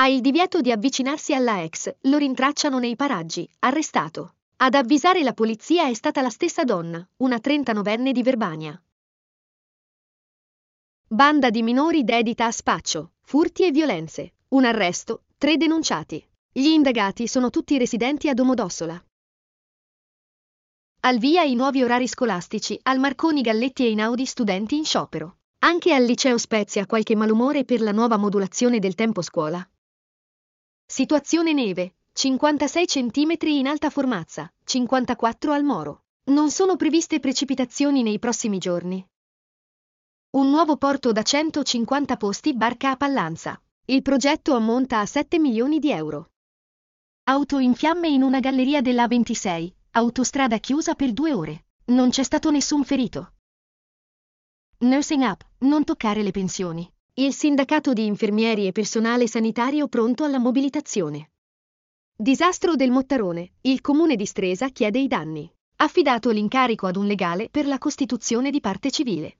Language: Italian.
Ha il divieto di avvicinarsi alla ex, lo rintracciano nei paraggi, arrestato. Ad avvisare la polizia è stata la stessa donna, una 39enne di Verbania. Banda di minori dedita a spaccio, furti e violenze. Un arresto, tre denunciati. Gli indagati sono tutti residenti a Domodossola. Al via i nuovi orari scolastici, al Marconi Galletti e Inaudi studenti in sciopero. Anche al liceo Spezia qualche malumore per la nuova modulazione del tempo scuola. Situazione neve, 56 cm in alta formazza, 54 al Moro. Non sono previste precipitazioni nei prossimi giorni. Un nuovo porto da 150 posti barca a Pallanza. Il progetto ammonta a 7 milioni di euro. Auto in fiamme in una galleria della 26, Autostrada chiusa per due ore. Non c'è stato nessun ferito. Nursing Up, non toccare le pensioni. Il sindacato di infermieri e personale sanitario pronto alla mobilitazione. Disastro del Mottarone. Il comune di Stresa chiede i danni. Affidato l'incarico ad un legale per la costituzione di parte civile.